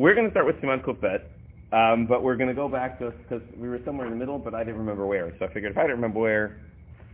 we're going to start with Siman Kufet, um, but we're going to go back to because we were somewhere in the middle, but I didn't remember where. So I figured if I didn't remember where,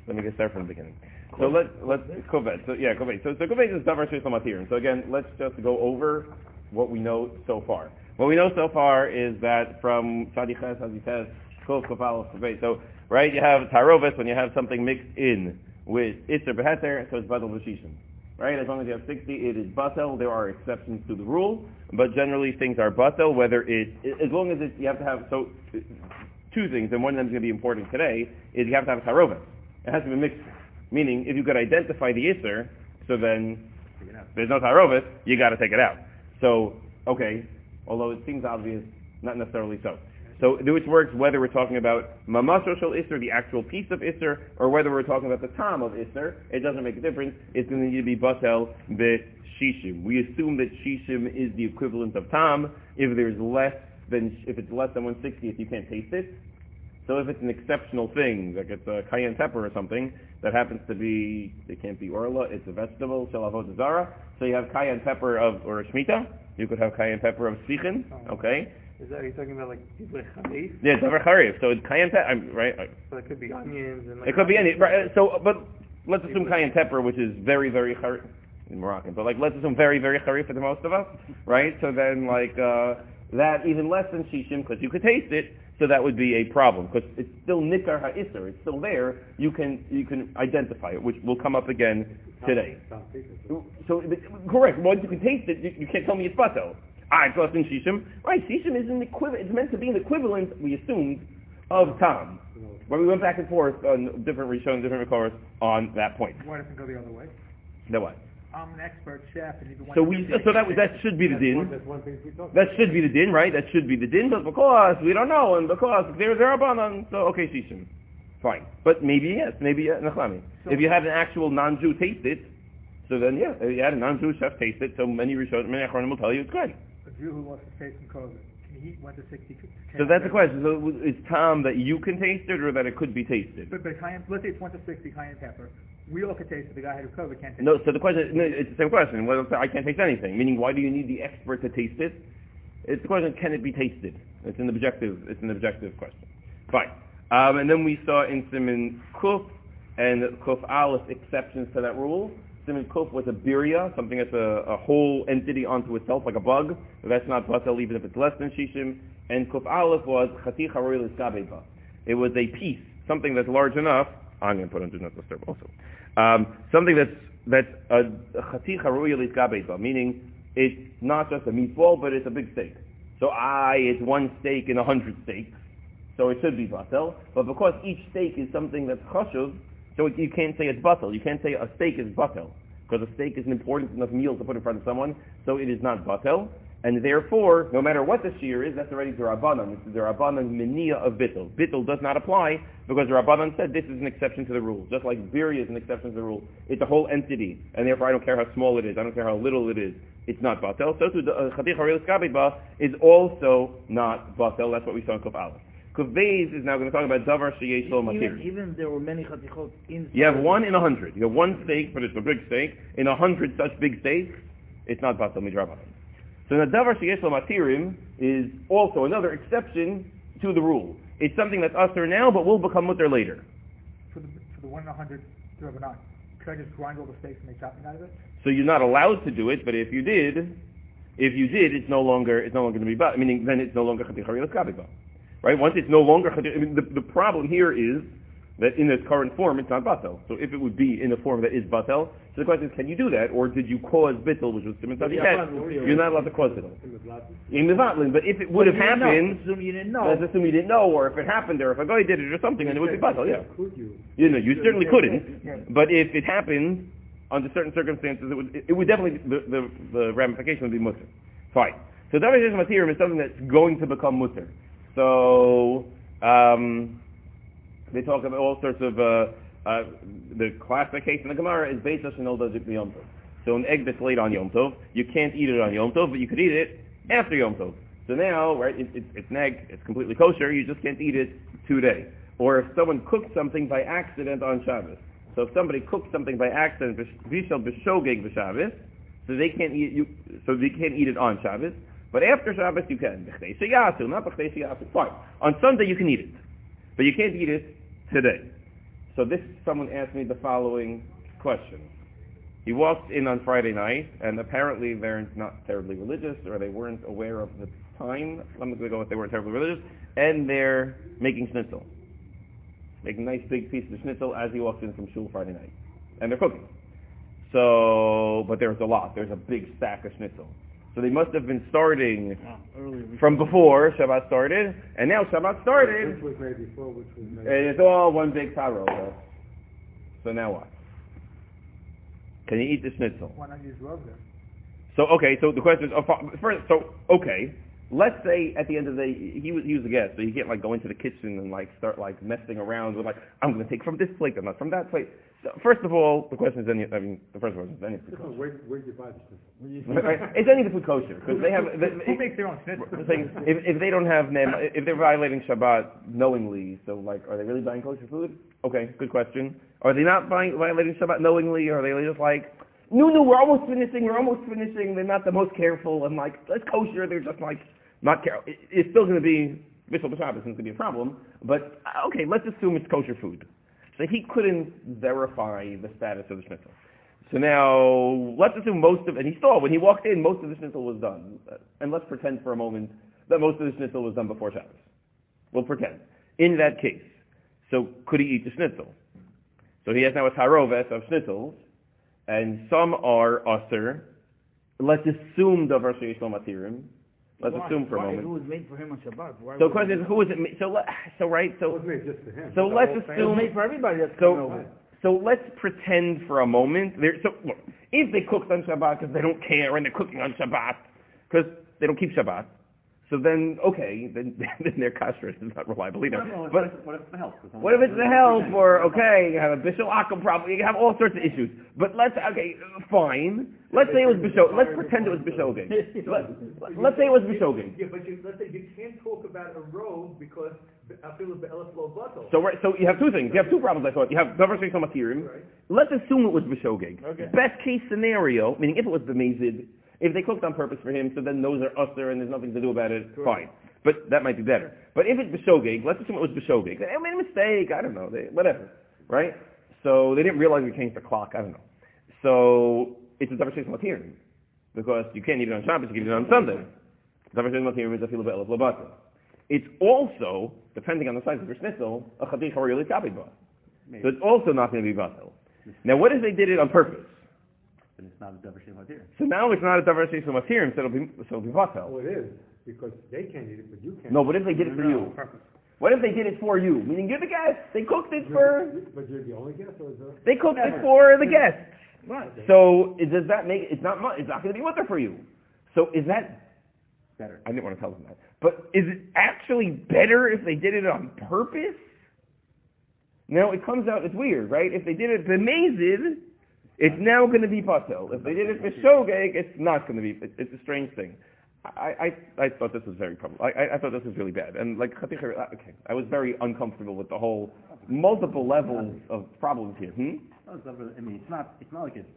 let me get started from the beginning. So let's let's Kufet. So yeah, Kufet. So so Kufet is Davar Sheish Matir. So again, let's just go over what we know so far. What we know so far is that from Tzadiches, as he says, Kuf Kufal Kufet. So right, you have Tarovis when you have something mixed in with Itzer Beheter, so it's Badal Vashishim right? As long as you have 60, it is batel. There are exceptions to the rule, but generally things are batel, whether it, as long as it, you have to have, so two things, and one of them is going to be important today, is you have to have a tarovet. It has to be mixed. Meaning, if you could identify the isser, so then there's no tarovet, you got to take it out. So, okay, although it seems obvious, not necessarily so. So which works whether we're talking about mamasro shel isser, the actual piece of isser, or whether we're talking about the tam of isser. It doesn't make a difference. It's going to need to be batel shishim. We assume that shishim is the equivalent of tam. If there's less than, if it's less than 160th, you can't taste it. So if it's an exceptional thing, like it's a cayenne pepper or something, that happens to be, it can't be orla, it's a vegetable, shalavot zara. So you have cayenne pepper of, or shmita. You could have cayenne pepper of sichin, okay? Is that, are you talking about like people like charif? Yeah, it's over charif. So it's cayenne pepper, right? So it could be onions and like It could be any, right, so, but let's assume cayenne pepper, which is very, very charif, in Moroccan, but like let's assume very, very charif for the most of us, right? So then like, uh, that even less than shishim, because you could taste it, so that would be a problem, because it's still nikar ha'isr, it's still there, you can, you can identify it, which will come up again today. So, correct, once you can taste it, you, you can't tell me it's batel. Ah, it's less than shishim. Right, shishim is an equivalent. It's meant to be an equivalent, we assumed, of tam. But we went back and forth on different Rishon, different records on that point. Why doesn't it go the other way? The what? I'm an expert chef, and So we, so that that should be the din. That should be the din, right? That should be the din, but because we don't know, and because there's a rabbanon, so okay, shishim, fine. But maybe yes, maybe yes, nachlami. So- If you have an actual non-Jew taste it, so then yeah, if you had a non-Jew chef taste it, so many Rishon, many Achronim will tell you it's good. Jew who lost his taste in COVID, can he eat one to sixty? So that's the question. So is Tom that you can taste it, or that it could be tasted? But, but cayenne, let's say it's one to sixty cayenne pepper. We all could taste it. The guy who had COVID can't taste No. it. No. So the question, no, it's the same question. Well, I can't taste anything. Meaning, why do you need the expert to taste it? It's the question: Can it be tasted? It's an objective. It's an objective question. Fine. Um, and then we saw in Siman Kuf and Kuf Aleph exceptions to that rule. Simon Kuf was a birya, something that's a, a whole entity onto itself, like a bug. That's not batel, even if it's less than shishim. And Kuf Aleph was chaticha royal iskabeba. It was a piece, something that's large enough. I'm going to put on do not disturb also. Um, something that's that's a chaticha royal iskabeba, meaning it's not just a meatball, but it's a big steak. So I, it's one steak in a hundred steaks. So it should be batel. But because each steak is something that's chashuv, so you can't say it's batel. You can't say a steak is batel. Because a steak is an important enough meal to put in front of someone, so it is not batel. And therefore, no matter what the shear is, that's already the Rabbanan. It's the Rabbanan minia of bittel. Bittel does not apply because the Rabbanan said this is an exception to the rule. Just like birya is an exception to the rule. It's a whole entity. And therefore I don't care how small it is. I don't care how little it is. It's not batel. So too, the uh, Chadich Haril Skabeba is also not batel. That's what we saw in Kuf Aleph. Kuf is now going to talk about Davar Sheyesh Lo Even, Matir. even there were many chatichot in. You have one in a hundred. You have one steak, but it's a big steak. In a hundred such big steaks, it's not batel midrabanan. So the davar sheyesh lo matirim is also another exception to the rule. It's something that's usher now, but will become mutter later. For the for the one in a hundred Rabbanan, could I just grind all the steaks and make chopping out of it? So you're not allowed to do it, but if you did, if you did, it's no longer it's no longer going to be ba- meaning then it's no longer chatichari l'skabika. Right? Once it's no longer I mean the, the problem here is that in its current form it's not batel. So if it would be in a form that is batel, so the question is can you do that or did you cause bittel which was siman But you the can't. Rabban will be You're not allowed to cause bittel. In Mivatlin, but if it would have You didn't know. happened, Assume you didn't know. let's assume you didn't know, or if it happened, or if a guy did it or something, then it would be batel. Yeah. Could you? You know, you certainly couldn't. But if it happened under certain circumstances, it would it would definitely the the, the ramification would be mutter. Fine. So davar sheyesh matirim is something that's going to become mutter. So um, they talk about all sorts of uh, uh, the classic case in the Gemara is Beis Hashanol Dazik Yom Tov. So an egg that's laid on Yom Tov, you can't eat it on Yom Tov, but you could eat it after Yom Tov. So now, right, it, it, it's an egg, it's completely kosher, you just can't eat it today. Or if someone cooked something by accident on Shabbos. So if somebody cooked something by accident, vishal b'shogeg so they can't eat you, so they can't eat it on Shabbos. But after Shabbos you can. Not. Fine. On Sunday you can eat it. But you can't eat it today. So this, someone asked me the following question. He walked in on Friday night, and apparently they're not terribly religious, or they weren't aware of the time. I'm going to go with they weren't terribly religious, and they're making schnitzel, making nice big pieces of schnitzel as he walks in from shul Friday night, and they're cooking. So, but there's a lot. There's a big stack of schnitzel. So they must have been starting from before Shabbat started, and now Shabbat started, Which was made before, which was made. and it's all one big taro. So now what? Can you eat the schnitzel? Why not use rub then? So okay, so the question is, oh, first, so okay, let's say at the end of the day he was he was a guest, so you can't like go into the kitchen and like start like messing around with like I'm going to take from this plate and not from that plate. First of all, the question is any I mean the first question is any food kosher. where, where'd you buy this? It's any food kosher because they have. They, Who makes their own schnitzel? if, if they don't have nem, if they're violating Shabbat knowingly, so like, are they really buying kosher food? Okay, good question. Are they not buying, violating Shabbat knowingly, or are they just like, no, no, we're almost finishing, we're almost finishing, they're not the most careful, and like, it's kosher, they're just like, not careful. It, it's still going to be, Bishul B'Shabbos is going to be a problem, but okay, let's assume it's kosher food. So he couldn't verify the status of the schnitzel. So now, let's assume most of, and he saw when he walked in, most of the schnitzel was done. And let's pretend for a moment that most of the schnitzel was done before Shabbos. We'll pretend. In that case, so could he eat the schnitzel? So he has now a tarovet of schnitzels, and some are usr. Let's assume the Lo Matirim. Let's Why? assume for a Why? If it moment. was made for him on Shabbat. Why So the question is, who is it? ma- So, let- so right, so was made just for him. so let's was assume made for everybody that's So- so let's pretend for a moment. There, so look, if they cooked on Shabbat because they don't care and they're cooking on Shabbat because they don't keep Shabbat, so then okay, then, then their kashrus is not reliable either. But what if it's the help? what if it's the help or okay, you have a bishul akum problem, you have all sorts of issues. But let's okay, fine. Let's say it was bishul. Let's pretend it was bishogeg. Let, let's say it was bishogeg. Yeah, but you, let's say you can't talk about a robe because I feel it's the elef lo batal. So right, so you have two things. You have two problems. I thought you have davar sheish matirim. Right. Let's assume it was b'shogeg. Okay. Best case scenario, meaning if it was b'mezid, if they cooked on purpose for him, so then those are usher and there's nothing to do about it. Fine, but that might be better. But if it's b'shogeg, let's assume it was b'shogeg. They made a mistake. I don't know. They, whatever, right? So they didn't realize we changed the clock. I don't know. So it's a davar sheish because you can't eat it on Shabbos. You can eat it on Sunday. Davar is a filo be'elef lobatim. It's also, depending on the size of your schnitzel, a chadich or really. So it's also not going to be batel. Now, what if they did it on purpose? But it's not a davar shem here. So now it's not a davar sheish matirim, so it'll be so it'll be Well, batel. it is, because they can't eat it, but you can't. No, what if they did it for you? What if they did it for you? Meaning you're the guest. They cooked it for. But you're the only guest, or is there? They cooked it for the guests. Right. So it- does that make it's not mu- it's not going to be mutter for you? So is that Better. I didn't want to tell them that. But is it actually better if they did it on purpose? Now it comes out, it's weird, right? If they did it b'mezid, it's now going to be patel. If they did it b'shogeg, it's not going to be. It's, it's a strange thing. I, I, I thought this was very problem. I, I, I thought this was really bad. And like, okay, I was very uncomfortable with the whole multiple levels of problems here. Hmm? No, it's not really- I mean, it's not. It's not like it's.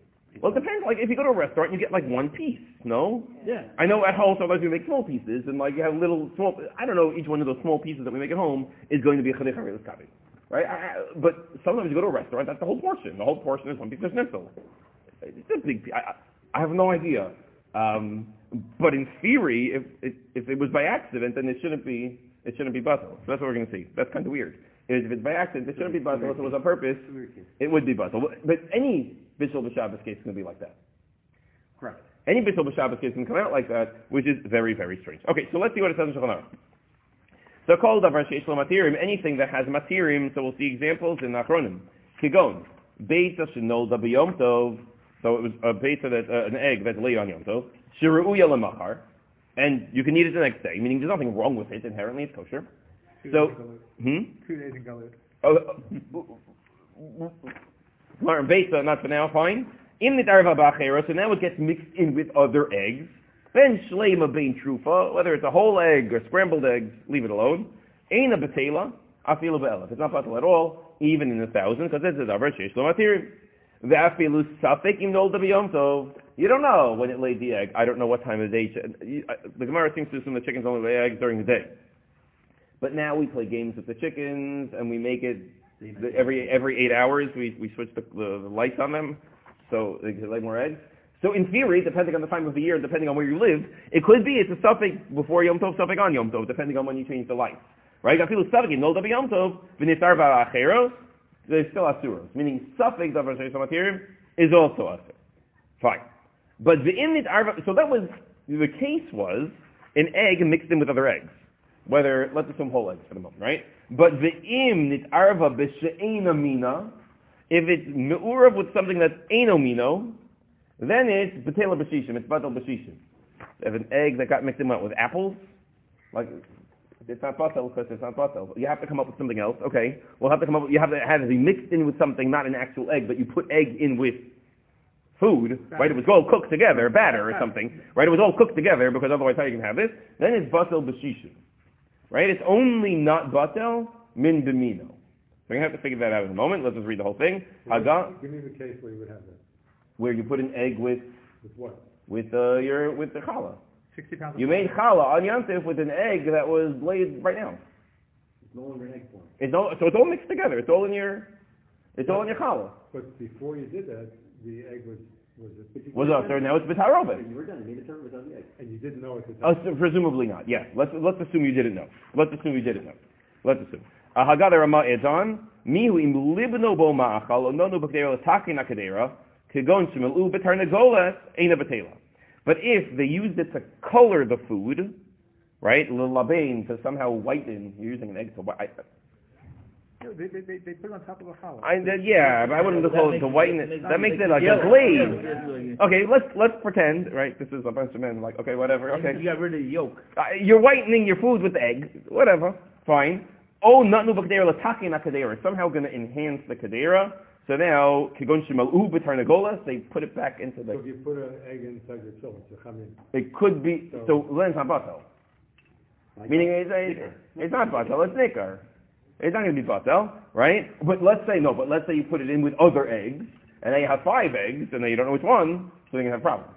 Well, it depends. Like, if you go to a restaurant, you get like one piece, no? Yeah. I know at home sometimes we make small pieces, and like you have little small. I don't know each one of those small pieces that we make at home is going to be a kavi, right? I, but sometimes you go to a restaurant, that's the whole portion. The whole portion is one piece of schnitzel. It's a big. I, I have no idea. Um, but in theory, if, if if it was by accident, then it shouldn't be it shouldn't be batel. So that's what we're going to see. That's kind of weird. If it's by accident, it shouldn't be batel. If it was on purpose, a weird case. it would be batel. But any bishul b'Shabbos case is going to be like that. Correct. Any Bishul B'Shabbos case can come out like that, which is very, very strange. Okay, so let's see what it says in Shulchan Aruch. So called davar sheish lo matirim, anything that has matirim, so we'll see examples in Achronim. Kigon, beita shenolda b'yom tov, so it was a beita that, uh, an egg that's laid on yom tov, shiru'uya lemachar, and you can eat it the next day, meaning there's nothing wrong with it, inherently it's kosher. Two So, days in hmm? Two days in Galut. Oh, Learn beta, not for now, fine. In the darva ba'achera, so now it gets mixed in with other eggs. Ben shleima bein trufa, whether it's a whole egg or scrambled eggs, leave it alone. Aina betela, afilu be'elef. It's not batal at all, even in a thousand, because it's a davar sheish lo matirim. Ve'afilu safek im b'yom tov. You don't know when it laid the egg. I don't know what time of day. The Gemara seems to assume the chickens only lay eggs during the day. But now we play games with the chickens and we make it the- every every eight hours we we switch the, the, the lights on them so they can lay more eggs. So in theory, depending on the time of the year, depending on where you live, it could be it's a safek before Yom Tov, safek on Yom Tov, depending on when you change the lights. Right? Feel safek in Nolda Yom Tov, v'nisar v'acheros, there's still asuros, meaning safek of Rosh Hashanah is also asur. Fine. But the imit arva, so that was, the case was an egg mixed in with other eggs. Whether, let's assume whole eggs for the moment, right? But the im nit arva b'she'ena mina, if it's me'urav with something that's eno mino, then it's betela b'shishim, it's batal b'shishim. If an egg that got mixed in with apples, like, it's not batal because it's not batal. You have to come up with something else. Okay, we'll have to come up with, you have to have it be mixed in with something, not an actual egg, but you put egg in with food, right? It was all cooked together, batter or something, right? It was all cooked together because otherwise how you can have this? Then it's batal b'shishim, right? It's only not batal min b'mino. gonna have to figure that out in a moment. Let's just read the whole thing. Haga, Give me the case where you would have that. Where you put an egg with With what? with uh, your with the challah. Sixty pounds of You made challah on Yantif with an egg that was laid right now. It's no longer an egg form. It's all, so it's all mixed together. It's all in your it's all in your challah. But before you did that, the egg was, was it? Was up there now it's b'tarobet. You were done, you made it turn without the egg. And you didn't know it. Was Uh, time. so presumably not. Yeah. Let's let's assume you didn't know. Let's assume you didn't know. Let's assume. Haggadah Rama Edon, mihu im libno bo ma'achal, o nonu b'kdera l'taki nakadera, kegon shemelu b'tarnagolas, eina b'tela. But if they used it to color the food, right, l'labain, to somehow whiten, you're using an egg to whiten, They, they, they, they put it on top of a challah. I, that- yeah, but I wouldn't call it to whiten it. That makes it like a Yeah. glaze. Okay, let's let's pretend, right? This is a bunch of men like, okay, whatever, okay. You got rid of the yolk. Uh, you're whitening your food with egg, whatever, fine. Oh, not natnu b'kadera l'taki nakadera. Somehow going to enhance the kadera. So now, kigon shemalu b'tarnagolas, they put it back into the... So the, if you put an egg inside your children, it's a chamin. it could be, so then it's not batel. Meaning it's, it's, it's not batel, it's nikar. It's not going to be batel, right? But let's say, no, but let's say you put it in with other eggs, and then you have five eggs, and then you don't know which one, so you're going to have problems.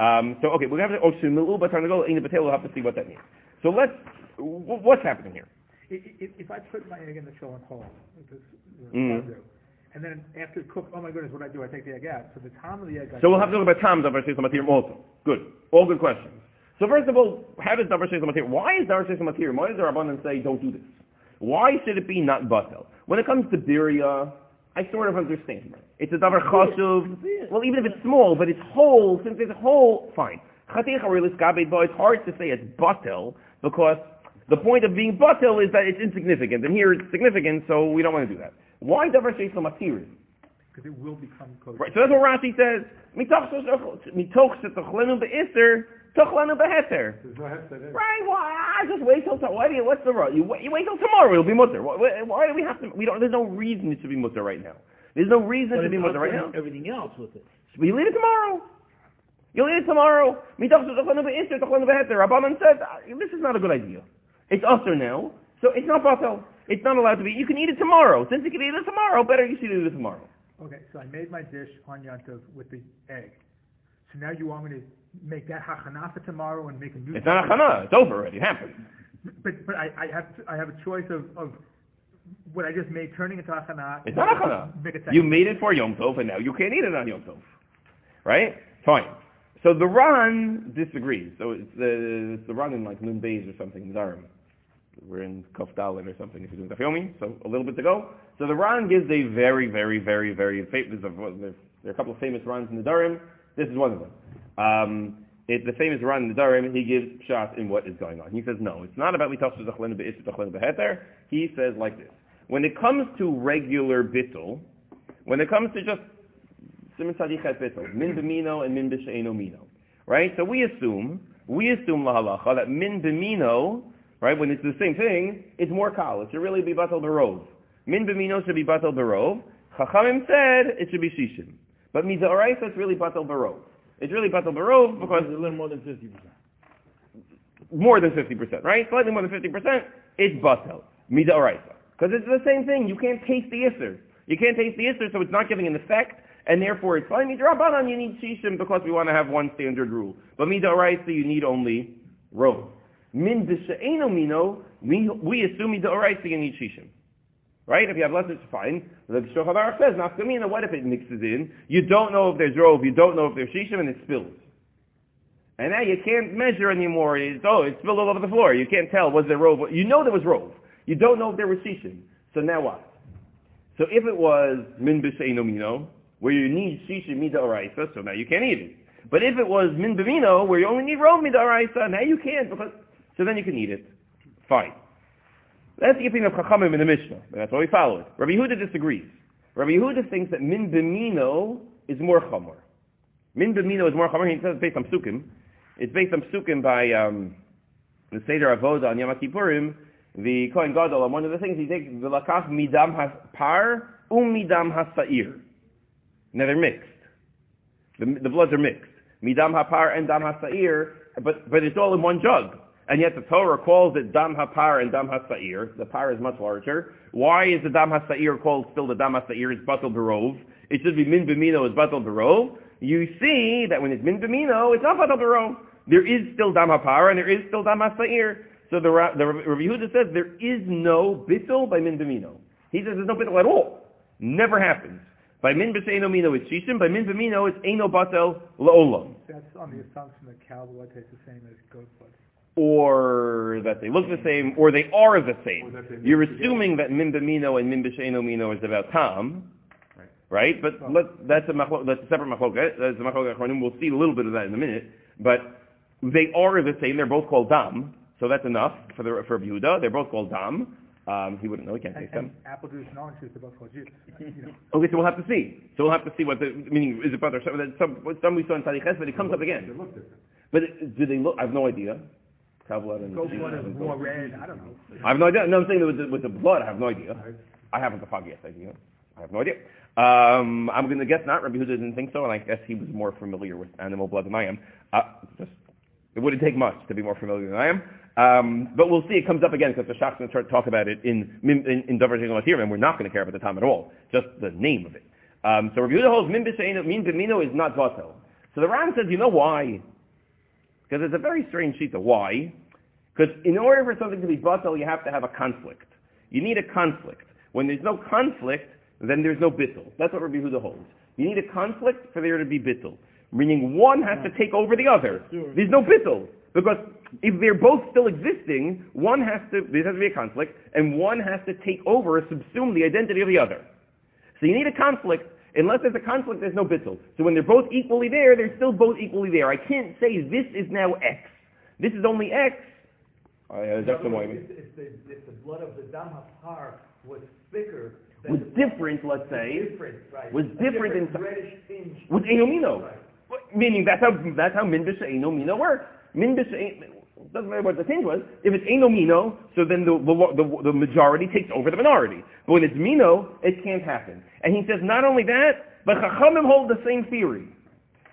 Um, so, okay, we're going to have to, oh, shemalu b'tarnagolas, in the batel, we'll have to see what that means. So let's, what's happening here? If, if, if I put my egg in the shell and whole, which is, you know, what I do, and then after cook, oh my goodness, what do I do? I take the egg out. So the time of the egg. So we'll have to talk about Tom's Davar Sheis Matir also. Good. All good questions. So first of all, how does Davar Sheis Matir, why is Davar Matir, why does the Rabbanan say don't do this? Why should it be not Batel? When it comes to Birya, I sort of understand. It's a Davar Chashuv. Well, even if it's small, but it's whole, since it's whole, fine. Chatich Arilis Gabed, it's hard to say it's Batel because the point of being Batel is that it's insignificant, and here it's significant, so we don't want to do that. Why Davar Sheis Matir? Because it will become kosher. Right, so that's what Rashi says. Mitoch mitoch shetochlenu be'isr, tochlenu be'heter. There's no hefset. Right, why? I just wait till, why do you, what's the rush? You, wait- you wait till tomorrow, it'll be mutter. Why, why- why do we have to, we don't, there's no reason it should be mutter right now. There's no reason But it should be mutter right now. everything else with it. We leave it tomorrow. You'll eat it tomorrow. Mitoch shetochlenu be'isr, tochlenu be'heter. Rabbanan said, uh, this is not a good idea. It's usher now, so it's not batel. It's not allowed to be. You can eat it tomorrow. Since you can eat it tomorrow, better you should eat it tomorrow. Okay, so I made my dish on Yantov with the egg. So now you want me to make that hachana for tomorrow and make a new. It's not a chana. It's over already. It happened. But but I, I have to, I have a choice of, of what I just made turning into hachana. It's not a chana. Make a second. You made it for Yom Tov, and now you can't eat it on Yom Tov. Right? Fine. So the Ran disagrees. So it's the, it's the Ran in like Nun Beis or something, Nedarim. We're in Dalet or something if you're doing Dafyomi, so a little bit to go. So the Ran gives a very, very, very, very famous, there are a couple of famous Rans in the Darim. This is one of them. Um, it, the famous Ran in the Darim, he gives shots in what is going on. He says, no, it's not about Mitach Shechlin Be'is Shechlin Be'heter. He says like this. When it comes to regular bittul, when it comes to just Simin Sadichet Bittul, Min B'mino and Min B'She'eno Mino, right? So we assume, we assume la lahalacha that Min B'mino, right, when it's the same thing, it's more kal. It should really be Batal Barov. Min B'mino should be Batal Barov. Chachamim said it should be Shishim. But Miza Oraisa, it's really Batal Barov. It's really Batal Barov because It's a little more than 50%. more than 50%, right? Slightly more than 50%, it's Batal. Mida Oraisa. Because it's the same thing. You can't taste the Isser. You can't taste the Isser, so it's not giving an effect and therefore it's fine. Midrabanan, you need shishim because we want to have one standard rule. But midoraisa, you need only rove. Min b'she'eno mino, we, assume midoraisa, you need shishim. Right? If you have less, it's fine. The Shulchan Aruch says, nafkamina, what if it mixes in? You don't know if there's rove, you don't know if there's shishim, and it spills. And now you can't measure anymore. It's, oh, it spilled all over the floor. You can't tell, was there rove? You know there was rove. You don't know if there was shishim. So now what? So if it was min b'she'eno mino, where you need shishim mida oraisa, so now you can't eat it. But if it was min b'mino, where you only need rov mida oraisa, now you can't, because, so then you can eat it. Fine. That's the opinion of Chachamim in the Mishnah, that's why we follow it. Rabbi Yehuda disagrees. Rabbi Yehuda thinks that min b'mino is more chamor. Min b'mino is more chamor. He says it's based on psukim. It's based on psukim by um, the Seder Avoda on Yom Kippurim, the Kohen Gadol, and one of the things he takes, the lakach midam par um midam hasair. Now they're mixed. The, the bloods are mixed. Midam hapar and dam hasair, but, but it's all in one jug. And yet the Torah calls it dam hapar and dam hasair. The par is much larger. Why is the dam hasair called still the dam hasair? It's batal barov. It should be min b'mino is batal barov. You see that when it's min b'mino, it's not batal barov. There is still dam hapar and there is still dam hasair. So the, the Rabbi Yehuda says there is no bittul by min b'mino. He says there's no bittul at all. Never happens. By min b'seino mino it's shishim. By min b'mino it's eno batel la'olam. That's on the assumption that cow blood tastes the same as goat blood. Or that they look the same, or they are the same. Or that they You're assuming that min b'mino and min b'sheino mino is about tam. Right. Right? But let, that's a that's a separate machloket. That's a machloket. We'll see a little bit of that in a minute. But they are the same. They're both called dam. So that's enough for the for Yehuda. They're both called dam. Um, he wouldn't know. He can't taste them. apple juice and orange juice are both called juice. You know, Okay, so we'll have to see. So we'll have to see what the meaning is about. Some, some, some we saw in Tariq but it comes up again. But do they look? I have no idea. And is more red. I don't know. I have no idea. No, I'm saying that with the, with the blood, I have no idea. I haven't the foggiest idea. I have no idea. Um, I'm going to guess not. Rabbi Huda didn't think so, and I guess he was more familiar with animal blood than I am. Uh, just, it wouldn't take much to be more familiar than I am. Um, but we'll see. It comes up again because the Shach's going to start talk about it in in, in Dover and we're not going to care about the time at all. Just the name of it. Um, so Rabbi Huda holds min b'mino is not vatel. So the Ran says, you know why? Because it's a very strange sheet. Why? Because in order for something to be batal, you have to have a conflict. You need a conflict. When there's no conflict, then there's no bittul. That's what Rabbi Huda holds. You need a conflict for there to be bittul. Meaning one has to take over the other. There's no bittul. Because if they're both still existing, one has to, there has to be a conflict, and one has to take over or subsume the identity of the other. So you need a conflict. Unless there's a conflict, there's no bittul. So when they're both equally there, they're still both equally there. I can't say this is now X. This is only X. Uh, that's the way. If, the, if the blood of the dam was thicker, Was different, let's say, different, right? was different in- reddish tinge. was enomino. Right. Meaning that's how that's how min enomino works. Min doesn't matter what the tinge was. If it's enomino, so then the, the the majority takes over the minority. But when it's mino, it can't happen. And he says not only that, but chachamim hold the same theory.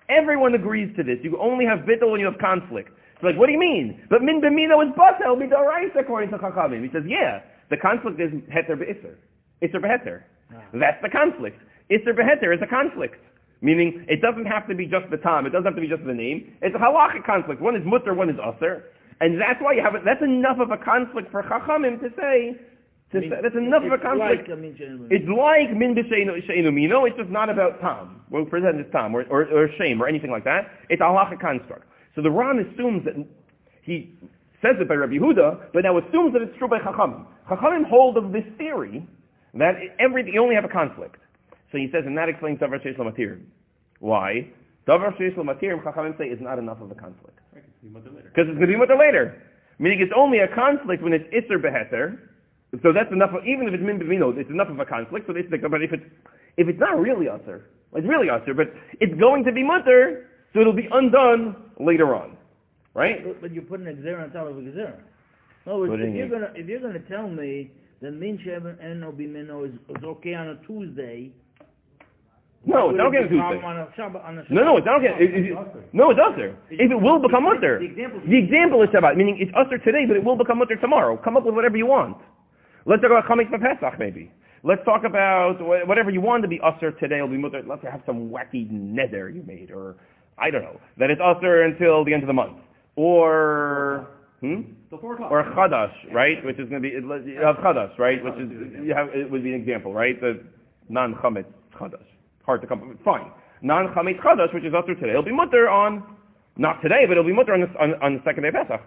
Everyone agrees to this. You only have bittul when you have conflict. It's like, what do you mean? But min b'mino is batel b'doraisa according to chachamim. He says, yeah, the conflict is heter be'isser. Isser beheter. Ah. That's the conflict. Isser beheter is a conflict. Meaning, it doesn't have to be just the time. It doesn't have to be just the name. It's a halachic conflict. One is mutter, one is usser. And that's why you have it. That's enough of a conflict for chachamim to say, to I mean, say that's enough of a conflict. Like, I mean, It's like min b'sheinu mino. It's just not about tam. We'll present as tam or, or, or shame or anything like that. It's a halachic construct. So the Ran assumes that he says it by Rabbi Yehuda, but now assumes that it's true by Chachamim. Chachamim hold of this theory that everything you only have a conflict. So he says, and that explains Davar Sheish Lamatir. Why? Davar Sheish Lamatir, Chachamim say, is not enough of a conflict. Because it's going to be mutter later. Meaning it's only a conflict when it's Isser Beheter. So that's enough, of, even if it's Min B'Mino, it's enough of a conflict. So they say, but if it's, if it's not really Usser, it's really Usser, but it's going to be mutter, so it'll be undone later on. Right? but, you put an exer on top of a exer. In other words, Putting if you're gonna if you're gonna tell me that min sheven and no bimino is, is okay on a Tuesday. No, it's not it okay on be a problem Tuesday. On a Shabbat, on a No, no, it's not okay. It- it- no, it's Usser. If it will become mutter. The example. The example is Shabbat, meaning it's Usser today, but it will become mutter tomorrow. Come up with whatever you want. Let's talk about Chametz for Pesach, maybe. Let's talk about whatever you want to be usher today will be mutter. Let's have some wacky nether you made, or I don't know, that it's usher until the end of the month. Or, hmm? Till four o'clock. Or chadash, right? Which is going to be, you have chadash, right? Which is, you have, it would be an example, right? The non-chametz chadash. Hard to come, fine. Non-chametz chadash, which is usher today, it'll be mutter on, not today, but it'll be mutter on the, on, on the second day of Pesach.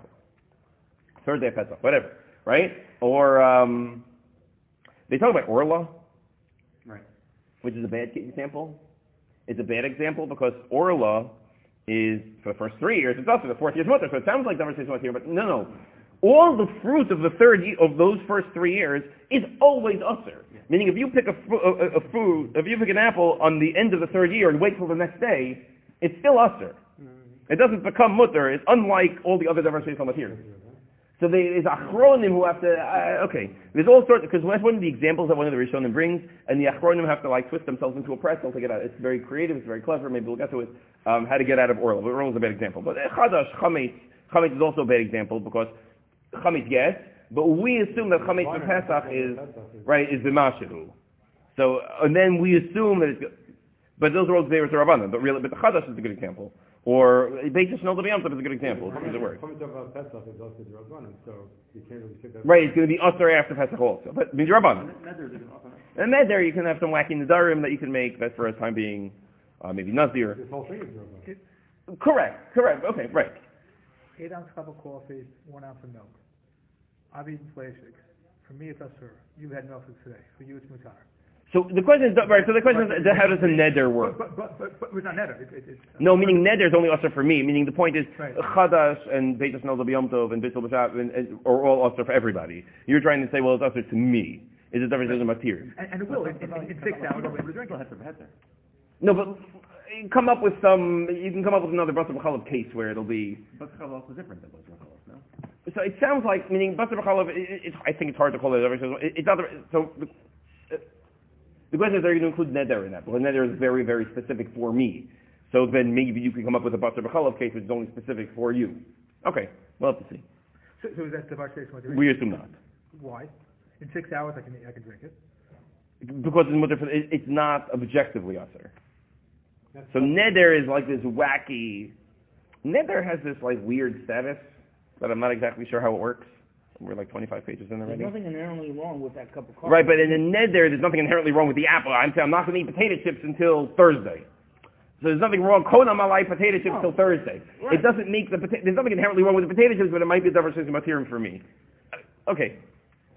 Third day of Pesach, whatever, right? Or, um, they talk about Orla, Right. which is a bad example. It's a bad example because Orla is, for the first three years, it's also the fourth year's mutter, so it sounds like the was here, but no, no. All the fruit of the third year, of those first three years is always usher. Meaning, if you pick a, a, a- fruit, if you pick an apple on the end of the third year and wait till the next day, it's still usher. Mm-hmm. It doesn't become mutter. It's unlike all the other conversational materials. So there is achronim who have to, uh, okay, there's all sorts, because that's one of the examples that one of the Rishonim brings, and the achronim have to like twist themselves into a pretzel to get out. It's very creative, it's very clever, maybe we'll get to it, um, how to get out of Orla. But Orla is a bad example. But uh, Chadash, Chametz, Chametz is also a bad example because Chametz, yes, but we assume that Chametz for Pesach is, right, is the Mashihu. So, and then we assume that it's, but those are all or Rabbanan, but really, but the Chadash is a good example. Or Beit Shnoel B'Yam Tov is a good example. How does it work? Comment about Pesach is also the Rabbanim, so you can't really that. Right, it's going to be usher after Pesach also. But midrabanan. Nether is a good option. And then there you can have some wacky nadarim that you can make that for a time being, uh, maybe nazir. This whole thing is Rabbanim. Correct, correct. Okay, right. Eight ounce cup of coffee, one ounce of milk. I've eaten flashiks. For me, it's asur. You had milk today. For you, it's mutar. So the question is, right, so the question is, how does a neder work? But, but, but, but, but it's not netter. It, it, it's. Uh, no, meaning neder is only usher for me, meaning the point is, Right. chadash and beit Shnoel B'Yam Tov and bittul b'shav are all usher for everybody. You're trying to say, well, it's usher to me. Is it different than the material? And, and it will, in, in, in six hours, I'll be able to drink Still it. has to heter. No, but come up with some, you can come up with another Basar B'Chalav case where it'll be, But Chalal is different than Basar Chalal, no? So it sounds like, meaning Basar it, I think it's hard to call it, it, it's not, the- so the, question is, are you going to include Neder in that? Because Neder is very, very specific for me. So then maybe you can come up with a Basar B'Chalav case which is only specific for you. Okay, we'll have to see. So, so is that the varsation what We assume not. Why? In six hours, I can, I can drink it. Because it's, it's not objectively usher. So Neder is like this wacky, Neder has this like weird status that I'm not exactly sure how it works. We're like 25 pages in already. There's nothing inherently wrong with that cup of coffee. Right, but in the Ned there, there's nothing inherently wrong with the apple. I'm saying I'm not going to eat potato chips until Thursday. So there's nothing wrong. Kona malai potato chips Oh. till Thursday. Right. It doesn't make the potato. there's nothing inherently wrong with the potato chips, but it might be a diversity material for me. Okay,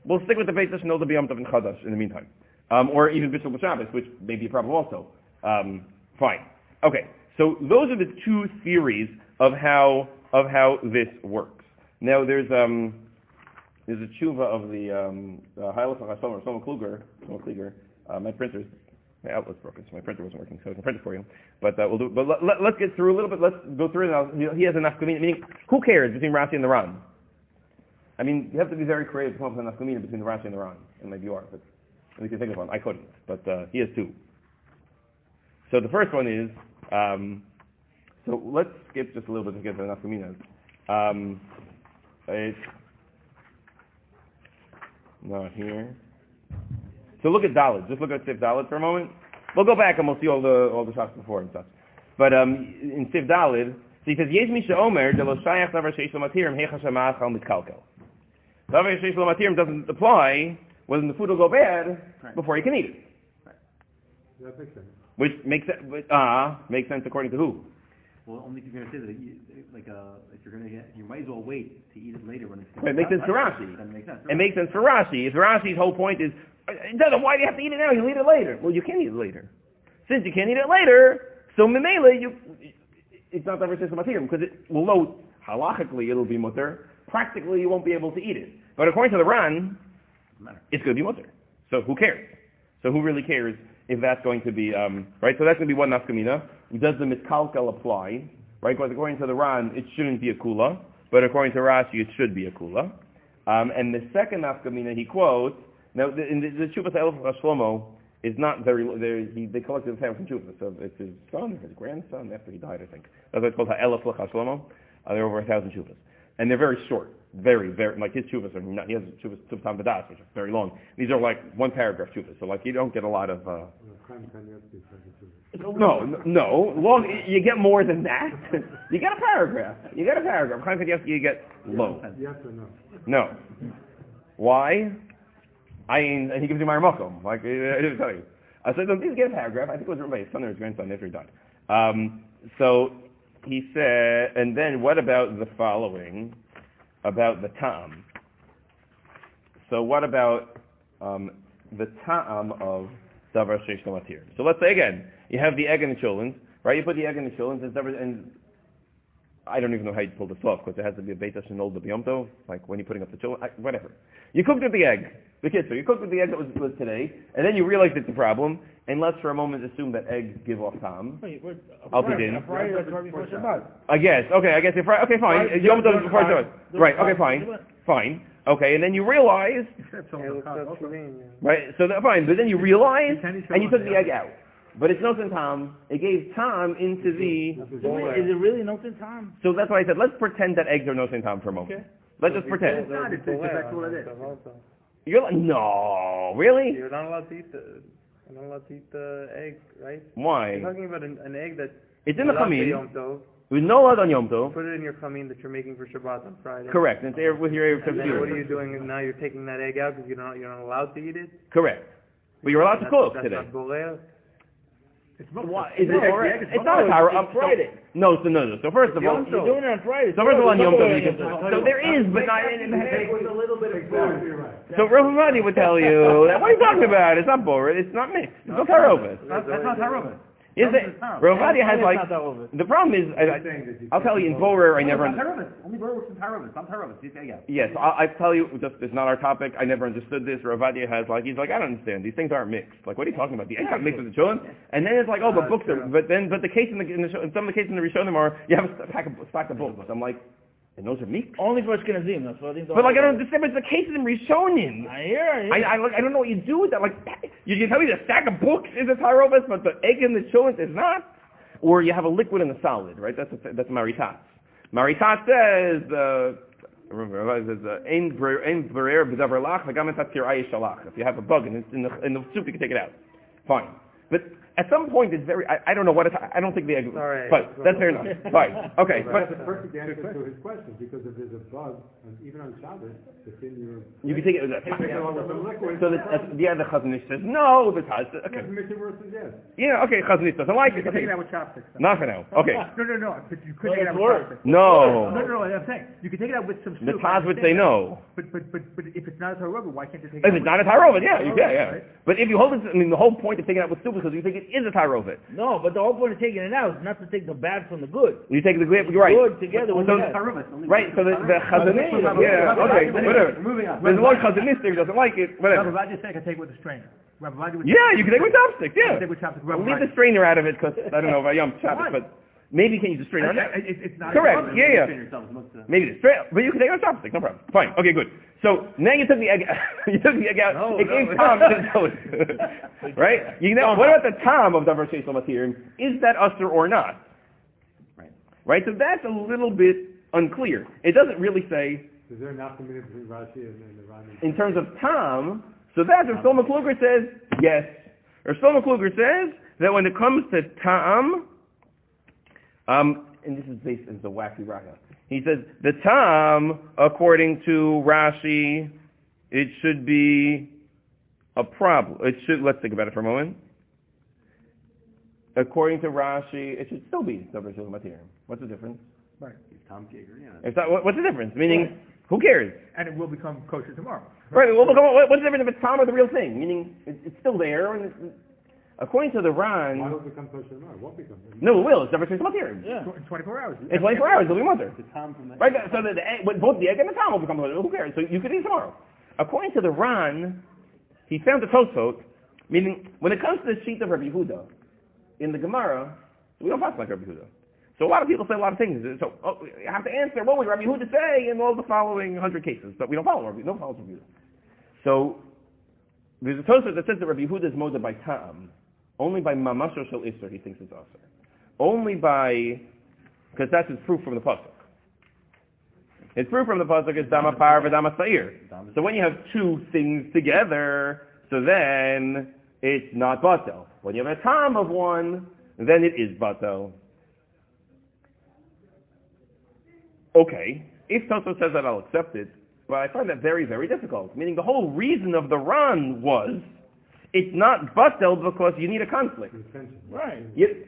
we'll stick with the basis no the biyam and chadash in the meantime, um, or even bishul b'shabbos, which may be a problem also. Um, fine. Okay, so those are the two theories of how of how this works. Now there's um, there's a tshuva of the um, uh, or Shlomo Kluger. Shlomo Kluger. Uh, my printer's my outlet's broken, so my printer wasn't working, so I can print it for you. But uh, we'll do. But let, let's get through a little bit. Let's go through it. Now. He, has enough nafkamina. Meaning, who cares between Rashi and the Ran? I mean, you have to be very creative to come up with a nafkamina between the Rashi and the Ran, and maybe you are, but we can think of one. I couldn't, but uh, he has two. So the first one is. Um, so let's skip just a little bit to get to the nafkaminas. Um, it's not here. So look at Dalit. Just look at Sif Dalit for a moment. We'll go back and we'll see all the all the shots before and stuff. But um, in Sif Dalit, so he says, Yesh Misha Omer, de lo shayach davar sheish lo matirim, hecha shemachal mitkalkel. Davar sheish lo matirim doesn't apply when the food will go bad Right. before you can eat it. That makes sense. Which makes uh, makes sense according to who? Well, only if you're gonna say that, you, like, uh, if you're gonna get, you might as well wait to eat it later when it's. Right, it makes sense to Rashi. Then it makes sense. It makes sense for Rashi. If Rashi's whole point is, it doesn't, why do you have to eat it now? You'll eat it later. Well, you can eat it later. Since you can't eat it later, so Memele, you, it's not the system material because it will know halachically it'll be mutter. Practically, you won't be able to eat it. But according to the Ran, it's going to be mutter. So who cares? So who really cares if that's going to be, um, right? So that's going to be one nafkamina. Does the mitkalkel apply? Right? Because according to the Ran, it shouldn't be a kula, but according to Rashi, it should be a kula. Um, and the second nafkamina he quotes, now the, in the, the Shuvas Elf is not very, he, they collected the family from Shuvas, so it's his son, his grandson, after he died, I think. That's why it's called Ha'elef Shlomo. Uh, there are over a thousand Shuvas. And they're very short. Very, very, like his chuvas are not, he has chuvas, chuvas Badas, which are very long. These are like one paragraph chuvas, so like you don't get a lot of, uh, No, Chaim Kanievsky says it too. no, long, you get more than that. you get a paragraph. You get a paragraph. Chaim Kanievsky, you get low. Yes or no? No. Why? I ain't, and he gives you my Makom. Like, I didn't tell you. I said, no, please get a paragraph. I think it was written by his son or his grandson after he died. Um, so he said, and then what about the following? About the ta'am. So what about um, the ta'am of davar sheish? So let's say again, you have the egg in the children's, right? You put the egg in the and, davar- and I don't even know how you pull this off because it has to be a beta shenol the biyomto, like when you're putting up the children, whatever. You cooked with the egg, the kid, so you cooked with the egg that was, was today, and then you realized it's a problem, and let's for a moment assume that eggs give off time. Wait, we're- I'll begin. Friday, that's right before Shabbat. I guess, okay, I guess if, okay, fine, Right, Yom Tov is don't before fine. Shabbat. Don't Right, okay, fine, fine, okay, and then you realize, Except someone will come also. right, so that, fine, but then you realize, Can you show and you us took the the egg out. But it's no tam, it gave tam into the, is So all Is it really no time? so that's why I said, let's pretend that eggs are no tam for a moment. Okay. Let's just pretend. It's not, it's, it's, that's what it is. You're like, no, really? You're not allowed to eat the, you're not allowed to eat the egg, right? Why? You're talking about an, an egg that It's in the allowed chamin. With no blood on Yom Tov. Put it in your chamin that you're making for Shabbat on Friday. Correct. And it's with your Erev And then what are you doing now? You're taking that egg out because you're not you're not allowed to eat it. Correct. But you're allowed to That's- cook that's today. Not borer. It's not, Why? it's Is it not- correct? it's It's not- not a Tyra. It's Friday. No, so no, no. So first of all, You're doing it on Friday. so first of all, on Yom Tov, you Yom can, Tov. so there is, but not. Egg with a little bit of Exactly food. So Rav Madi would tell you that what are you talking about? It's not bored. It's not mixed. It's not tarovis. That's that's not Harova. Is it? Rav has like It's not that over. the problem is. I, I, Saying that you I'll tell you in borer I never. Tarovis. Only Borer works in Tarovis. Not Tarovis. He's Yes, I, I tell you, just it's not our topic. I never understood this. Rav Ovadia has like he's like I don't understand. These things aren't mixed. Like what are you talking about? The egg got mixed with the children, and then it's like oh, but books are. But then but the case in the, in, the some of the cases in the Rishonim are you have a stack of, stack of books. I'm like, and those are mixed. Only for Ashkenazim, that's what I think. But like I don't understand. But it's the cases in Rishonim. I hear, I hear. I, I, look, I don't know what you do with that. Like, you can tell me the stack of books is a tyrobus, but the egg in the children is not. Or you have a liquid and a solid, right? That's a, that's maritat. Maritat says, uh, remember, it says, uh, "Ein berer b'davar lach v'gam et hatzir shalach." If you have a bug in the, in the soup, you can take it out. Fine. But at some point, it's very, I, I don't know what it's, I don't think the egg, All right. but that's fair enough. Fine. Okay. That's But a perfect answer to his question, because if there's a bug, and even on Shabbos, it's in your... you can take it with a, Take along with some liquid. so the, uh, yeah, the Chazon Ish says, no, the Taz, Yeah, okay. Mr. versus yes. Yeah, okay, Chazon Ish doesn't like You it. can take Okay. it out with chopsticks. though. Not for now. Okay. No, no, no, but you could No, take it out it's with chopsticks. No. No, no, no, I'm saying, you can take it out with some soup. The I Taz would say understand that. no. But, but, but, but if it's not a Tarova, why can't you take it If it's with- not a Tyrovid, yeah, you, yeah, yeah. Right. But if you hold it, I mean, the whole point of taking it out with soup is because you think it is a Tyrovid. No, but the whole point of taking it out is not to take the bad from the good. You take the grape, you're right. Good together with So- the bad. Right, so the, the Chazon Ish, yeah, okay, whatever. Moving on. There's one Chazanistic who doesn't like it, whatever. Rabbi whatever. Vadi said I take it with a strainer. Rabbi Vadi would Yeah, you can take it with chopsticks, yeah. can take with chopsticks. Rabbi leave the strainer out of it because, I don't know about Yom Shabbos, Why? but maybe you can use the strainer I- that. I- It's, it's not. Correct, a- yeah, yeah. Train yourself Maybe the straight, but you can take it with chopsticks, no problem. Fine, okay, good. So now you took the egg, you took the egg out. No, it no. gave Tom to tell it. right? You know, what about the Tom of Davar Sheish Lamatir? Is that usher or not? Right. Right? So that's a little bit unclear. It doesn't really say Is there an optimum between Rashi and, and the Rami? in terms of Tom. So that's where Shlomo Kluger says yes. Or Shlomo Kluger says that when it comes to Tom, um, and this is based in the wacky raya. He says the Tom, according to Rashi, it should be a problem. It should. Let's think about it for a moment. According to Rashi, it should still be Davar Shul Matir. What's the difference? If Tom Jaeger, yeah. If that, what- what's the difference? Meaning, who cares? And it will become kosher tomorrow. Right. Well, what's the difference if it's Tom or the real thing? Meaning, it's, it's still there. And it's, according to the Why Ran, don't it become kosher tomorrow? What becomes? no, it will. It's Davar Shul Matir. Yeah. In 24 hours. In 24 hours, it'll be Matir. The Tom from the. Right, so the, the egg, both the egg and the tom will become kosher. Who cares? So you could eat tomorrow. According to the Ran, he found the Tosfot, meaning when it comes to the sheet of Rabbi Yehuda, in the Gemara, we don't pass like Rabbi Yehuda. So a lot of people say a lot of things. So oh, you have to answer, what would Rabbi Yehuda say in all the following hundred cases? But we don't follow Rabbi, no follows Rabbi Yehuda. So there's a Tosfot that says that Rabbi Yehuda is molded by Ta'am. Only by Mamasho Shel Isser he thinks it's Aser. Only by, because that's his proof from the Pasuk. It's proof from the pasuk is dama par v'dama sa'ir. So when you have two things together, so then it's not batel. When you have a tam of one, then it is batel. Okay, if Toso says that, I'll accept it, but I find that very, very difficult. Meaning the whole reason of the run was it's not batel because you need a conflict. Right. You,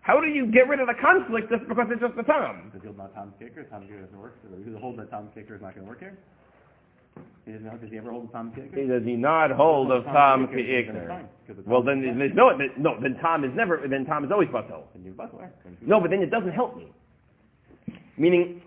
how do you get rid of the conflict just because it's just a? Does he hold not Tom's kicker? Tom's kicker doesn't work. So does he hold that Tom's kicker is not going to work here? He doesn't know. Does he ever hold the Tom's kicker? Does he not hold of Tom Tom's kicker, then it's Ki'ikner? fine, 'cause the Well, then, then- no, then- no, then Tom is never, then Tom is always batel. Then you buckle, right? No, but then it doesn't help me. Meaning,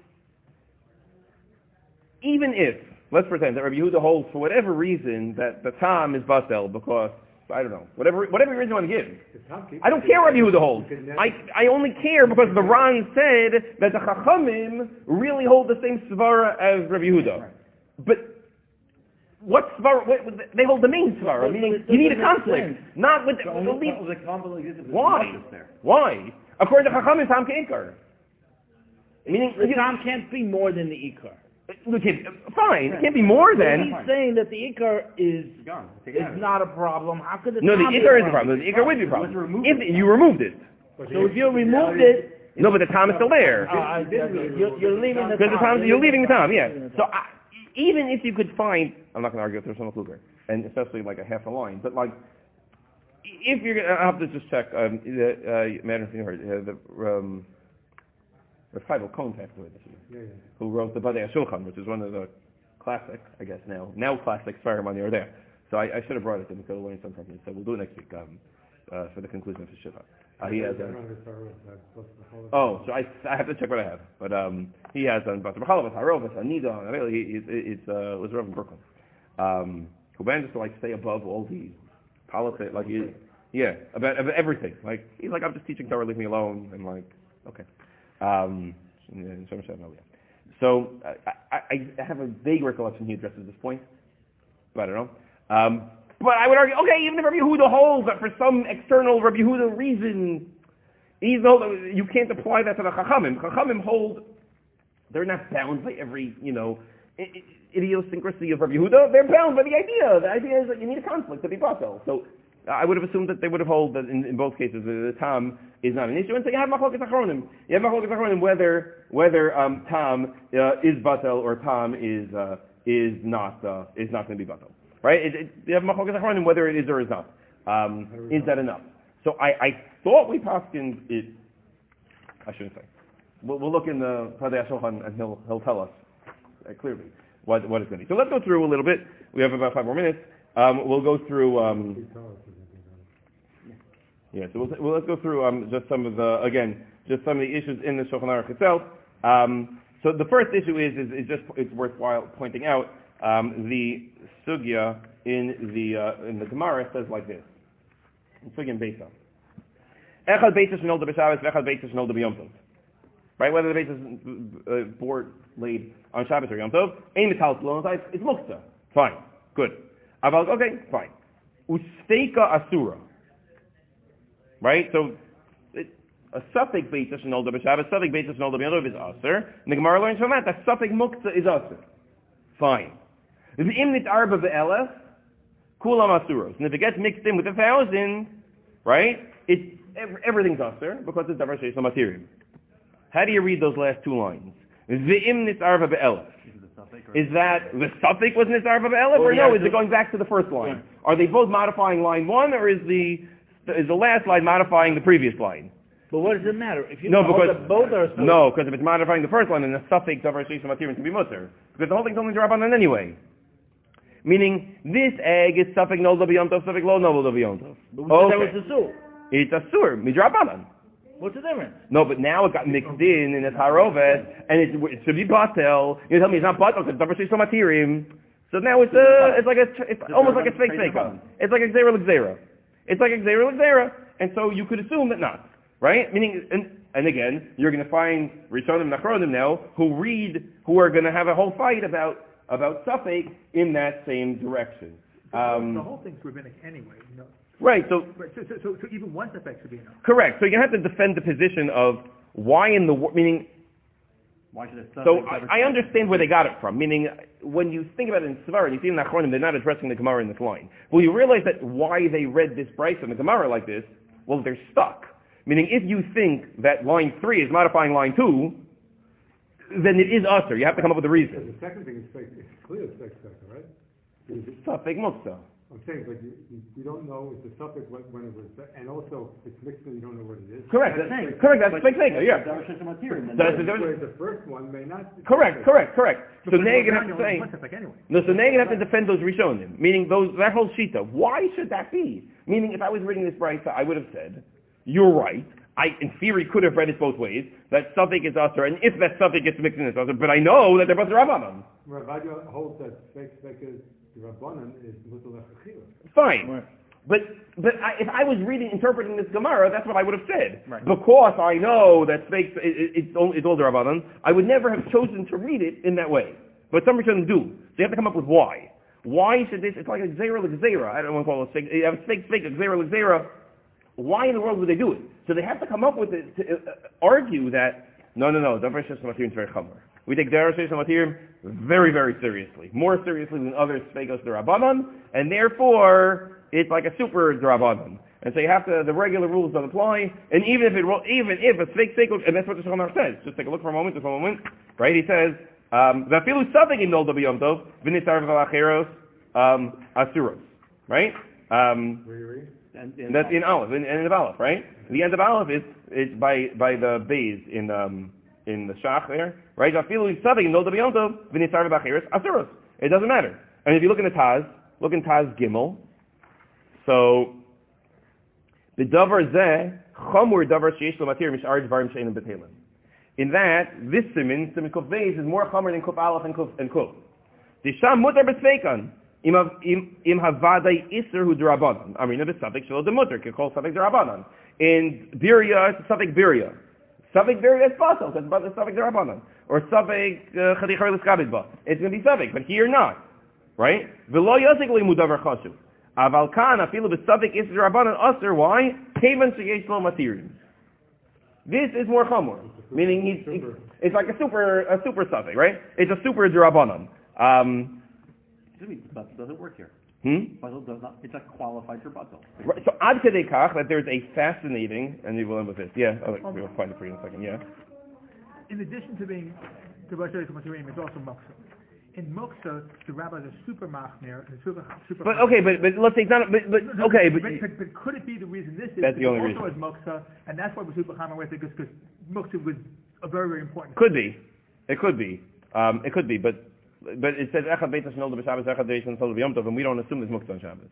even if, let's pretend that Rabbi Yehuda holds for whatever reason that the Tom is batel because, I don't know, whatever, whatever reason you want to give. The Tom keeper- I don't care Rabbi Yehuda holds. You can never- I, I only care because the Ran said that the Chachamim really hold the same svara as Rabbi Yehuda. But what svara? What, they hold the main svara, meaning you need a conflict, not with The only the conflict exists if there's Why? Why? According to Chachamim, Tom Kekar. Meaning, Tom can't be more than the Ikar. Look, it- fine, it can't be more than. He's saying that the Ikar is gone. Take it out is not a problem. How could the No, the Tom Ikar is a the problem. The Ikar would be a You problem. have to remove If it. you removed it. So if you removed it, No, but the Tom is still there. uh, I- you're, you're leaving the Because the Tom. Tom, you're leaving the Tom, yeah. So I, even if you could find, I'm not going to argue with Roshana Kluger, and especially like a half a line, but like, if you're going to, I'll have to just check, um, the, uh, Madam you heard, uh, the, um, Rav Chaim Cohen passed away this year, Yeah, yeah. who wrote the Badei HaShulchan, which is one of the classic, I guess now, now classic Sfarim on the there. So I, I should have brought it to him, could have learned some from him, so we'll do it next week, um, uh, for the conclusion of the Shiva. Uh, he has, uh, don't know if I wrote that, but the whole- Oh, so I, I have to check what I have. But um, he has on Basar B'chalav, Harovas, Anida, and really, it's uh, was Reverend Brooklyn. Um, who manages to like stay above all the politics, like he, yeah, about, about everything. Like he's like, I'm just teaching Torah, leave me alone, and like, okay. Um, so I I, I, have a vague recollection he addresses this point, but I don't know. Um, but I would argue, okay, even if Rabbi Yehuda holds that for some external Rabbi Yehuda reason, he's no, you can't apply that to the Chachamim. Chachamim hold, they're not bound by every, you know, idiosyncrasy of Rabbi Yehuda. They're bound by the idea. The idea is that you need a conflict to be possible. So I would have assumed that they would have held that in, in both cases the Tom is not an issue. And so you have machlokas achronim. You have machlokas achronim whether whether um, Tom uh, is batel or Tom is uh, is not uh, is not going to be batel. Right? It, it, you have machlokas achronim whether it is or is not. Um, is that enough? So I, I thought we poskined it. I shouldn't say. We'll, we'll look in the Badei HaShulchan and he'll he'll tell us uh, clearly what what it's going to be. So let's go through a little bit. We have about five more minutes. Um, we'll go through. Um, He told us everything. Yeah, so we'll, well, let's go through um, just some of the, again, just some of the issues in the Shulchan Aruch itself. Um, so the first issue is, is, is just, it's worthwhile pointing out, um, the sugya in the, uh, in the Gemara says like this. In Sugya Beisa. Echad Beisa Shnolda B'Shabbos, V'echad Beisa Shnolda B'Yom. Right, whether the Beisa is uh, board laid on Shabbos or Yom Tov, Ein Mital Tzlon, it's muktzah. Fine, good. Aval, okay, fine. Usteika Asura. Right? So, it, a safek basis in Olda B'Shabbos, safek basis in Olda B'Yom is Aser, and the Gemara learns from that, that safek muktzah is Aser. Fine. The Imnit Arba Be'elef, Kulam Asuros. And if it gets mixed in with a thousand, right, it, everything's Aser, because it's diversification material. How do you read those last two lines? V'im nisarva be'elef. Is it the safek or- Is that the safek was nisarva be'elef, or no? Is it going back to the first line? Are they both modifying line one, or is the is the last line modifying the previous line? But what does it matter? If you No, because both are so- no, because if it's modifying the first line, then the safek of our material can be mutter, because the whole thing's only drop on it anyway. Meaning, this egg is safek no b'yomtov, safek lo no b'yomtov. But we said that Okay. was the sur. It's a sur, midrabanan. What's the difference? No, but now it got mixed in in the tarovet, and it, it should be batel. You tell me it's not batel because it's davar materium. So now it's a, it's like a, it's almost like a fake fake. It's like a xera xera. It's like a xera xera, and so you could assume that not, right? Meaning, and, and again, you're going to find Rishonim and Achronim now who read, who are going to have a whole fight about about safek in that same direction. Um, the whole thing's rabbinic anyway, you know. right. So Right, so, so, so, even one effect should be enough. Correct. So you have to defend the position of why in the wor- meaning Why should it So I, I understand where they got it from, meaning uh, when you think about it in Svar and you see in Achronim, they're not addressing the Gemara in this line. Well, you realize that why they read this price in the Gemara like this, well, they're stuck. Meaning if you think that line 3 is modifying line 2, then it is usher. You have to come up with a Because reason. the second thing is it's clear it's fake second, right? Because it- Safek muktzah. I'm saying, but you, you, you don't know, it's a safek when, when it was, and also, it's mixed and you don't know what it is. Correct. That's That's, correct. That's fake thing. Yeah. Davar Shishim Matir, and then- That's the Whereas the first one may not. be Correct. Correct. Correct. So now you're gonna have to say. Anyway. No, so now you're gonna have to defend those Rishonim, meaning those that whole shita. Why should that be? Meaning, if I was reading this brayta, I would have said, "You're right. I, in theory, could have read it both ways. That something is usher, and if that something gets mixed in, it's usher. But I know that they're both rabbanon. Rav Ovadia holds that fake, fake is, the Rabbanan is mutal lechachila. Fine. But but I, if I was reading, interpreting this Gemara, that's what I would have said. Right. Because I know that fake, it, it, it's all, it's all the rabbanon. I would never have chosen to read it in that way. But some Rishonim do. So you have to come up with why. Why should this? It's like a zera zera. I don't want to call it fake. You have fake fake zera zera. Why in the world would they do it? So they have to come up with it to uh, argue that no, no, no. Davar Sheshem Matirim is very chamer. We take Davar Sheshem Matirim very, very seriously, more seriously than other Sfegos Darabanan, and therefore it's like a super Darabanan. And so you have to, the regular rules don't apply, and even if it, even if a fake Sfegos, and that's what the Shulchan Aruch says. Just take a look for a moment, just a moment, right? He says, um, "Vafilu Safek in Nol Dabiyom Tov, V'nitzar V'alacheros, um, Asuros." Right? Um, Where you read? and- and- that's in Aleph, in, in the Aleph, right? The end of Aleph is is by by the bays in um in the Shach there, right? It doesn't matter. And if you look in the Taz, look in Taz Gimel. So the davar zeh chamur davar sheish lo matir mishar dvarim she'enim betelim. In that, this siman, siman kuf is more chamur than kuf aleph and kuf and kuf. The sham mutar b'sveikan. Im hav- im im havadai iser hu derabanan. Amrina b'safik shelo demutar, kekol safik derabanan. In Biria, it's a safik Biria. Safik Biria is possible, because it's safik derabanan. Or safik chadichar l'skabit ba. It's going to be safik, but here not. Right? V'lo yosik limu davar chashuv. Aval kan afilu b'safik iser derabanan aser. Why? Kevan sheyesh lo matirim. This is more chamor, meaning he's, Super. it's like a super a super safek, right? It's a super derabanan. Um, doesn't work here. Hmm? Basil does not, it's not qualified for Basil. Right, so ad kedei kach that there's a fascinating, and we will end with this. Yeah, oh, we'll find it for you in a second. Yeah. In addition to being the Rosh Hashanah it's also muktzah. In muktzah, the rabbis are super machmir, super, super But okay, but but let's say it's not. But, but No, okay, but but, but could it be the reason this is That's the because only also is muktzah, and that's why we're super hammer with it, because, because muktzah was a very, very important. could be, it could be, um, it could be, but but it says echad beit hashnol b'Shabbos echad beit hashnol b'Yom Tov, and we don't assume there's muktzah on Shabbos.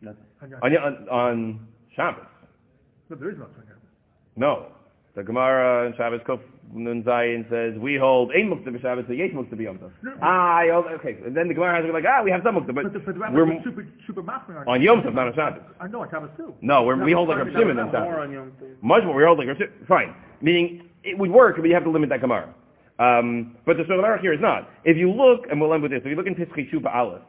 No. Okay. On, on on Shabbos, But there is muktzah. okay. no. The Gemara in Shabbos Kuf Nun Zayin says we hold ein muktzah b'Shabbos, so yesh muktzah b'Yom Tov. No. Ah, yeah, okay. And then the Gemara has to be like, ah, we have some muktzah, but But the, but the we're super, super machmir on Yom Tov, not on Shabbos. I know, on Shabbos too. No, we're, we hold like No, a Shimon on no, More Shabbos. on Yom Tov. Much more. We hold like a Shimon. Fine. Meaning it would work, but you have to limit that Gemara. Um, but the Shulchan Aruch here is not. If you look, and we'll end with this. If you look in Pischei Teshuva Aleph,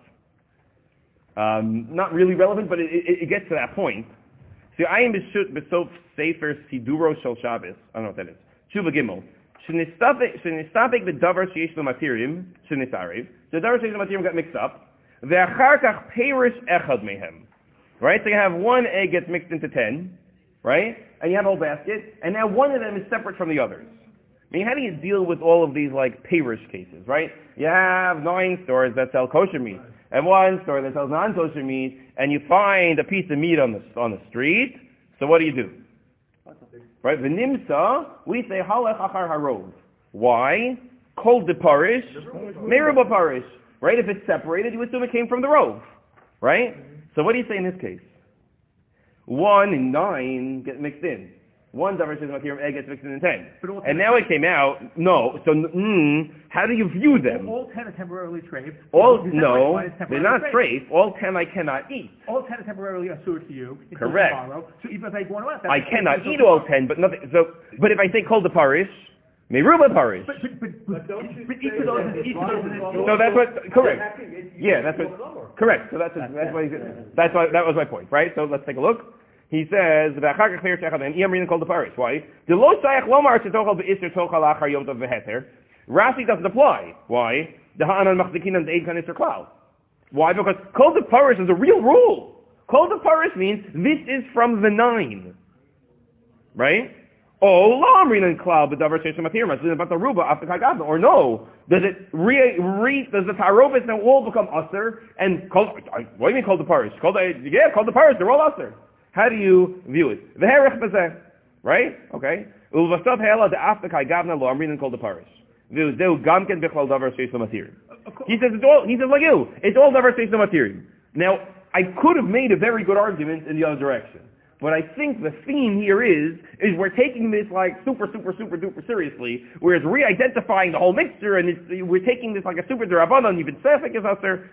um, not really relevant, but it, it, it gets to that point. See, I am b'sof sefer siduro shel Shabbos. I don't know what that is. Shuba Gimel. Shenistapek b'davar sheyesh lo matirim shenisarev. The davar sheyesh lo matirim got mixed up. Ve'achar kach perish echad mehem. Right? So you have one egg gets mixed into ten, right? And you have a whole basket, and now one of them is separate from the others. I mean, how do you deal with all of these like payrish cases, right? You have nine stores that sell kosher meat, and one store that sells non-kosher meat, and you find a piece of meat on the on the street. So what do you do? Right? The V'nimsa, we say halech achar harov. Why? Kol de parish, meruba parish. Right? If it's separated, you assume it came from the rove. Right? So what do you say in this case? One and nine get mixed in. One davar says material egg gets mixed in in ten. And now it came out, no, so mm, how do you view them? All ten are temporarily trade. All, The no, second one is they're not trade. All ten I cannot eat. All ten are temporarily assured to you. Correct. Tomorrow. So even if I go on left, I cannot eat all ten, but nothing, so, but if I say kol de parish, meruba parish. But, but, but, But don't you but each of those that is each of those is No, that's what, correct. Yeah, that's what, correct. So that's, that's why, that's why, that was my point, right? So let's take a look. He says, "V'achar kach meir shechad and kol the parish." Why? The lo sayach lo mar tzitochal be'isr tochal achar yom tov v'heter. Rashi doesn't apply. Why? The ha'anan machzikinan the kan iser klal. Why? Because kol de parish is a real rule. Kol de parish means this is from the nine. Right? Oh, la amrinan klal b'davar shesham atir but the ruba after kagavna. Or no, does it re, re does the tarobis now all become usher and? What do you mean kol? Kol the yeah, kol de parish. They're all usher. How do you view it? The herech bezeh. Right? Okay. Ulvastav hela de after kagavna lo amrinan kol de parish. V'uzeu gamken b'chol davar shesham atir. Uh, he says it's all. He says like you. It's all davar shesham atir. Now I could have made a very good argument in the other direction. But I think the theme here is, is we're taking this like super, super, super duper seriously, whereas re-identifying the whole mixture and it's, we're taking this like a super derabanan, even sefik is out there.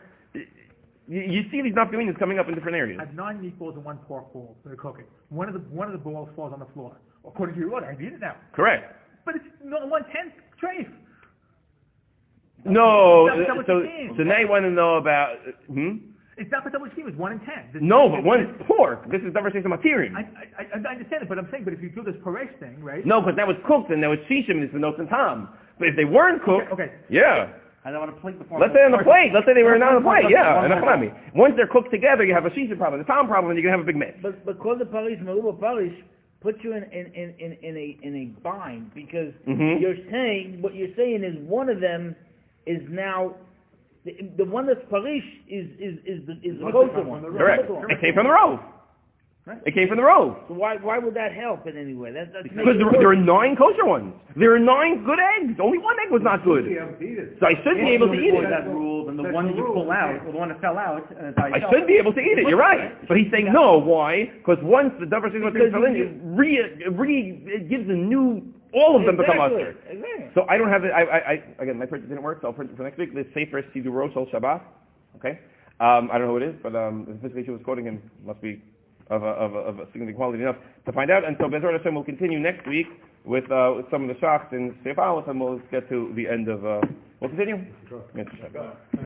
You, you see these nafkaminas coming up in different areas. I have nine meatballs and one pork ball for the cooking. One of the one of the balls falls on the floor. According to your order, I've eaten it now. Correct. But it's not one tenth trace. No, not what so, so now you want to know about, hmm? It's not the double scheme. It's one in ten. This- No, but one is pork. This is davar shesham atirim. I, I, I I understand it, but I'm saying, but if you do this paresh thing, right? No, because that was cooked and that was shishim and it's the notes and tom. But if they weren't cooked, Okay. yeah. I want to plate the form. Let's say on the plate. Let's say they were not on the plate. Yeah, One and more a Once they're cooked together, you have a shisha problem, a tom problem, and you can have a big mess. But but kol the parish, maruba parish, put you in in, in, in, in a in a bind because Mhm. you're saying what you're saying is one of them is now the, the one that's parish is is is the is the Must kosher one. the The Correct. It came from the rove. It came from the rove. So why why would that help in any way? That, that's Because there, there are nine kosher ones. There are nine good eggs. Only one egg was not good. have to eat it. So I should be able to eat it. that rule, then the That's one the that you rule. pull out, the one that fell out, uh, I itself, should be able to eat it. You're right. But he's saying no. Why? Because once the davar shesham Because fell in, you- it re, re it gives a new. All of them become exactly. usher. Exactly. So I don't have it. I, I, I again, my printer didn't work, so I'll print it for next week. The Sefer Siduro Shel Shabbat. Okay. Um, I don't know who it is, but um, the physical issue was quoting him must be of a, of a, of a significant quality enough to find out. And so Bezrat Hashem will continue next week with, uh, with some of the shachs in Sefer Aleph, and we'll get to the end of. Uh, we'll continue.